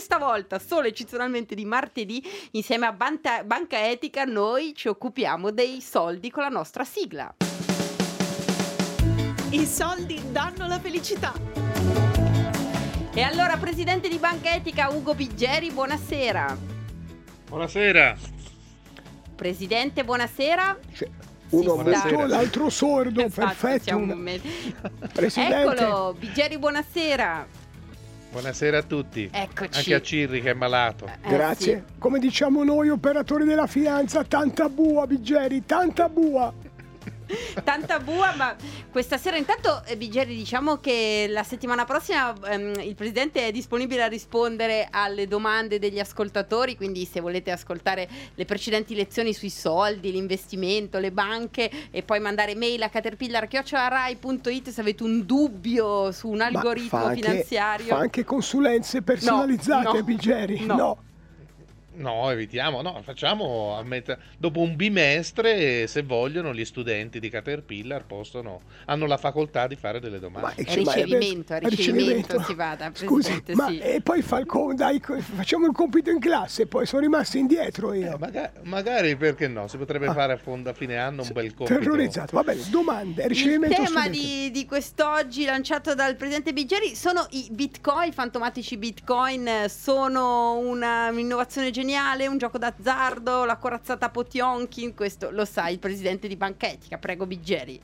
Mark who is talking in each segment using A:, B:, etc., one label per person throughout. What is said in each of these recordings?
A: questa volta solo eccezionalmente di martedì, insieme a Banta- Banca Etica, noi ci occupiamo dei soldi con la nostra sigla.
B: I soldi danno la felicità.
A: E allora, presidente di Banca Etica Ugo Biggeri, buonasera.
C: Buonasera.
A: Presidente, buonasera.
D: Cioè, uno muto,
A: sta-
D: l'altro sordo,
A: Esatto,
D: perfetto.
A: siamo
D: Presidente,
A: Eccolo, Biggeri, buonasera.
C: Buonasera a tutti.
A: Eccoci.
C: Anche a Cirri che è malato.
A: Eh,
D: grazie. Come diciamo noi operatori della finanza, tanta bua, Biggeri, tanta bua.
A: Tanta bua, ma questa sera intanto, eh, Biggeri, diciamo che la settimana prossima ehm, il presidente è disponibile a rispondere alle domande degli ascoltatori, quindi se volete ascoltare le precedenti lezioni sui soldi, l'investimento, le banche e poi mandare mail a caterpillar.rai.it se avete un dubbio su un algoritmo
D: fa anche-
A: finanziario.
D: Fa anche consulenze personalizzate,
A: no,
D: Biggeri.
A: no.
D: no.
C: No, evitiamo, no, facciamo a metà- dopo un bimestre, se vogliono, gli studenti di Caterpillar possono, hanno la facoltà di fare delle domande.
A: È ricevimento, è ricevimento, si vada,
D: Scusi, ma
A: sì.
D: e poi fa il co- dai, facciamo il compito in classe, poi sono rimasto indietro
C: Eh,
D: io.
C: maga- magari perché no, si potrebbe
D: Ah.
C: fare a, fondo, a fine anno un bel compito.
D: Terrorizzato. Va bene, domande,
A: Il
D: ricevimento
A: tema
D: studente.
A: di, di quest'oggi lanciato dal presidente Biggeri sono i bitcoin, i fantomatici bitcoin, eh, sono una- un'innovazione geniale, un gioco d'azzardo, la corazzata Potionkin, questo lo sa il presidente di Banca Etica, prego Biggeri.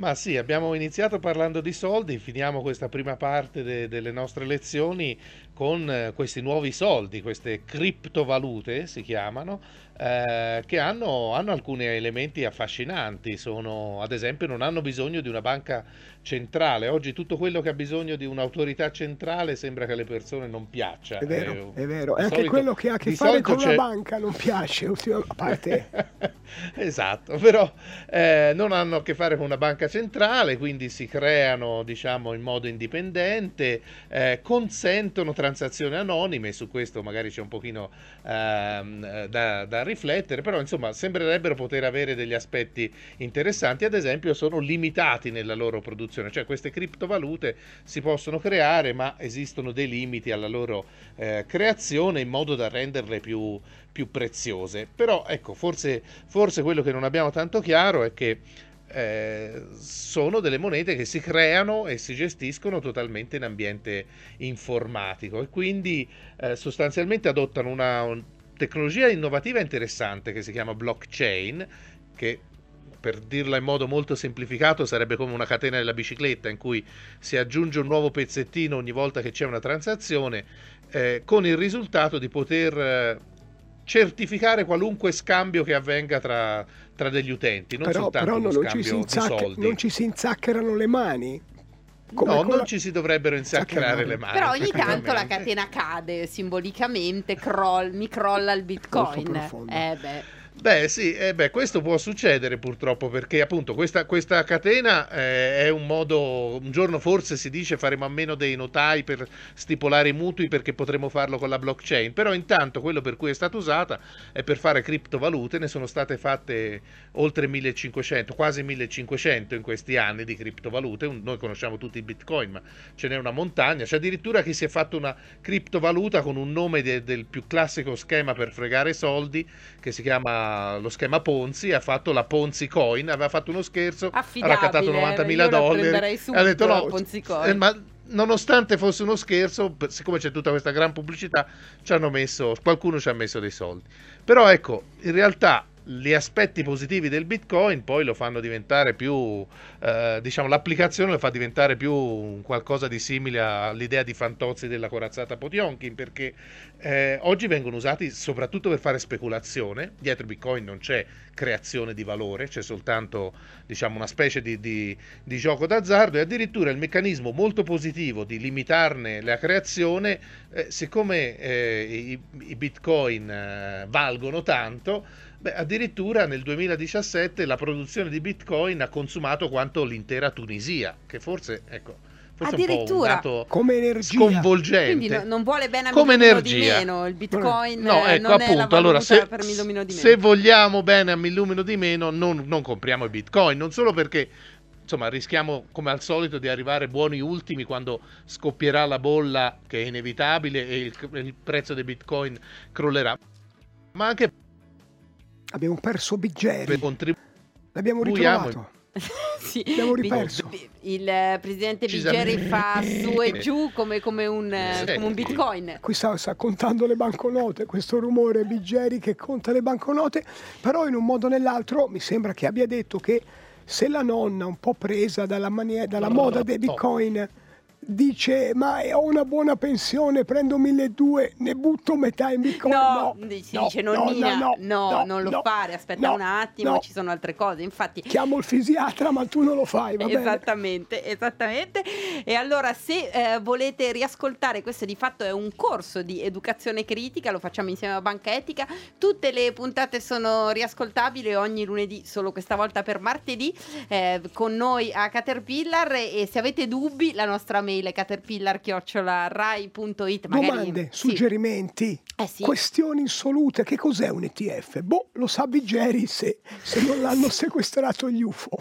C: Ma sì, abbiamo iniziato parlando di soldi, finiamo questa prima parte de- delle nostre lezioni con eh, questi nuovi soldi, queste criptovalute si chiamano, eh, che hanno, hanno alcuni elementi affascinanti, sono, ad esempio non hanno bisogno di una banca centrale, oggi tutto quello che ha bisogno di un'autorità centrale sembra che alle persone non piaccia.
D: È vero,
C: Eh,
D: è vero. E anche
C: solito-
D: quello che ha a che fare con la
C: c'è-
D: banca non piace, a parte...
C: esatto, però eh, non hanno a che fare con una banca centrale, quindi si creano, diciamo, in modo indipendente, eh, consentono transazioni anonime, su questo magari c'è un pochino ehm, eh, da, da riflettere, però insomma sembrerebbero poter avere degli aspetti interessanti, ad esempio sono limitati nella loro produzione, cioè queste criptovalute si possono creare, ma esistono dei limiti alla loro eh, creazione in modo da renderle più, più preziose. Però ecco, forse, forse quello che non abbiamo tanto chiaro è che eh, sono delle monete che si creano e si gestiscono totalmente in ambiente informatico e quindi eh, sostanzialmente adottano una un- tecnologia innovativa interessante che si chiama blockchain, che per dirla in modo molto semplificato sarebbe come una catena della bicicletta in cui si aggiunge un nuovo pezzettino ogni volta che c'è una transazione, eh, con il risultato di poter eh, certificare qualunque scambio che avvenga tra, tra degli utenti, non
D: però
C: soltanto
D: però
C: uno
D: non, ci
C: soldi.
D: non ci si inzaccherano le mani. Come
C: no,
D: con
C: non
D: la-
C: ci si dovrebbero insaccherare le mani.
A: Però ogni tanto la catena cade simbolicamente, croll- mi crolla il bitcoin. Eh beh.
C: Beh, sì, eh beh, questo può succedere purtroppo perché appunto questa, questa catena eh, è un modo, un giorno forse si dice faremo a meno dei notai per stipulare i mutui perché potremo farlo con la blockchain, però intanto quello per cui è stata usata è per fare criptovalute, ne sono state fatte oltre 1500, quasi 1500 in questi anni di criptovalute, noi conosciamo tutti i bitcoin, ma ce n'è una montagna, c'è addirittura chi si è fatto una criptovaluta con un nome de- del più classico schema per fregare soldi che si chiama lo schema Ponzi, ha fatto la Ponzi Coin, aveva fatto uno scherzo, ha
A: Affidabile,
C: raccattato
A: eh,
C: 90.000
A: io la
C: dollari ha detto no,
A: Ponzi Coin."
C: eh, ma nonostante fosse uno scherzo, siccome c'è tutta questa gran pubblicità, ci hanno messo, qualcuno ci ha messo dei soldi. Però ecco, in realtà gli aspetti positivi del Bitcoin poi lo fanno diventare più, eh, diciamo, l'applicazione lo fa diventare più qualcosa di simile all'idea di Fantozzi della corazzata Potionkin, perché eh, oggi vengono usati soprattutto per fare speculazione. Dietro Bitcoin non c'è creazione di valore, c'è soltanto diciamo, una specie di, di- di gioco d'azzardo e addirittura il meccanismo molto positivo di limitarne la creazione, eh, siccome eh, i, i bitcoin eh, valgono tanto, beh, addirittura nel 2017 la produzione di bitcoin ha consumato quanto l'intera Tunisia, che forse, ecco, forse è un po' un
A: Addirittura.
C: dato
D: Come energia.
C: sconvolgente.
A: Quindi no- non vuole bene a
C: Come
A: millumino di
C: energia.
A: meno, il bitcoin
C: No, ecco
A: non è la
C: appunto. Allora, se,
A: per millumino di meno.
C: se vogliamo bene a millumino di meno, non, non compriamo i bitcoin. Non solo perché insomma rischiamo come al solito di arrivare buoni ultimi quando scoppierà la bolla che è inevitabile e il, il prezzo dei bitcoin crollerà. Ma anche
D: Abbiamo perso Biggeri.
C: per contribuire
D: L'abbiamo ritrovato.
A: sì.
D: Abbiamo
A: Bi-
D: riperso.
A: Il eh, presidente
C: Decisamente.
A: Biggeri fa su e giù come, come un, eh,
C: Sì.
A: come un bitcoin.
D: Qui sta, sta contando le banconote, questo rumore Biggeri che conta le banconote, però in un modo o nell'altro mi sembra che abbia detto che se la nonna, un po' presa dalla, manie- dalla moda dei bitcoin, dice ma ho una buona pensione, prendo 1200, ne butto metà in bitcoin.
A: No,
D: No,
A: si
D: no,
A: dice
D: no,
A: nonnina, no,
D: no, no,
A: non lo fare, aspetta un attimo, ci sono altre cose. Infatti,
D: Chiamo il fisiatra, ma tu non lo fai, va bene?
A: Esattamente, esattamente. E allora se eh, volete riascoltare, questo di fatto è un corso di educazione critica, lo facciamo insieme a Banca Etica, tutte le puntate sono riascoltabili ogni lunedì, solo questa volta per martedì, eh, con noi a Caterpillar e se avete dubbi la nostra mail è caterpillar-rai.it. Magari,
D: Domande,
A: sì.
D: suggerimenti,
A: Eh sì.
D: questioni insolute. Che cos'è un ETF? Boh, lo sa Biggeri se, se non l'hanno sequestrato gli UFO.